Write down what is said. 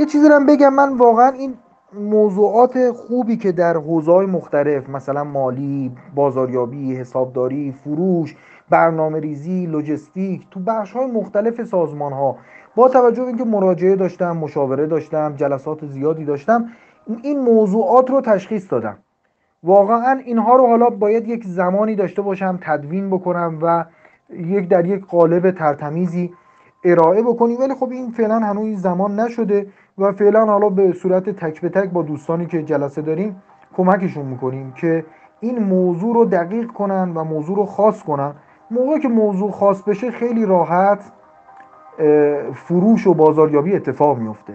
یه چیزی رو بگم من واقعا این موضوعات خوبی که در حوزه مختلف مثلا مالی، بازاریابی، حسابداری، فروش، برنامه ریزی، لوجستیک تو بخش های مختلف سازمان ها با توجه به اینکه مراجعه داشتم، مشاوره داشتم، جلسات زیادی داشتم این موضوعات رو تشخیص دادم. واقعا اینها رو حالا باید یک زمانی داشته باشم تدوین بکنم و یک در یک قالب ترتمیزی ارائه بکنیم. ولی خب این فعلا هنوز زمان نشده. و فعلا حالا به صورت تک به تک با دوستانی که جلسه داریم کمکشون می‌کنیم که این موضوع رو دقیق کنن و موضوع رو خاص کنن. موقعی که موضوع خاص بشه خیلی راحت فروش و بازاریابی اتفاق میفته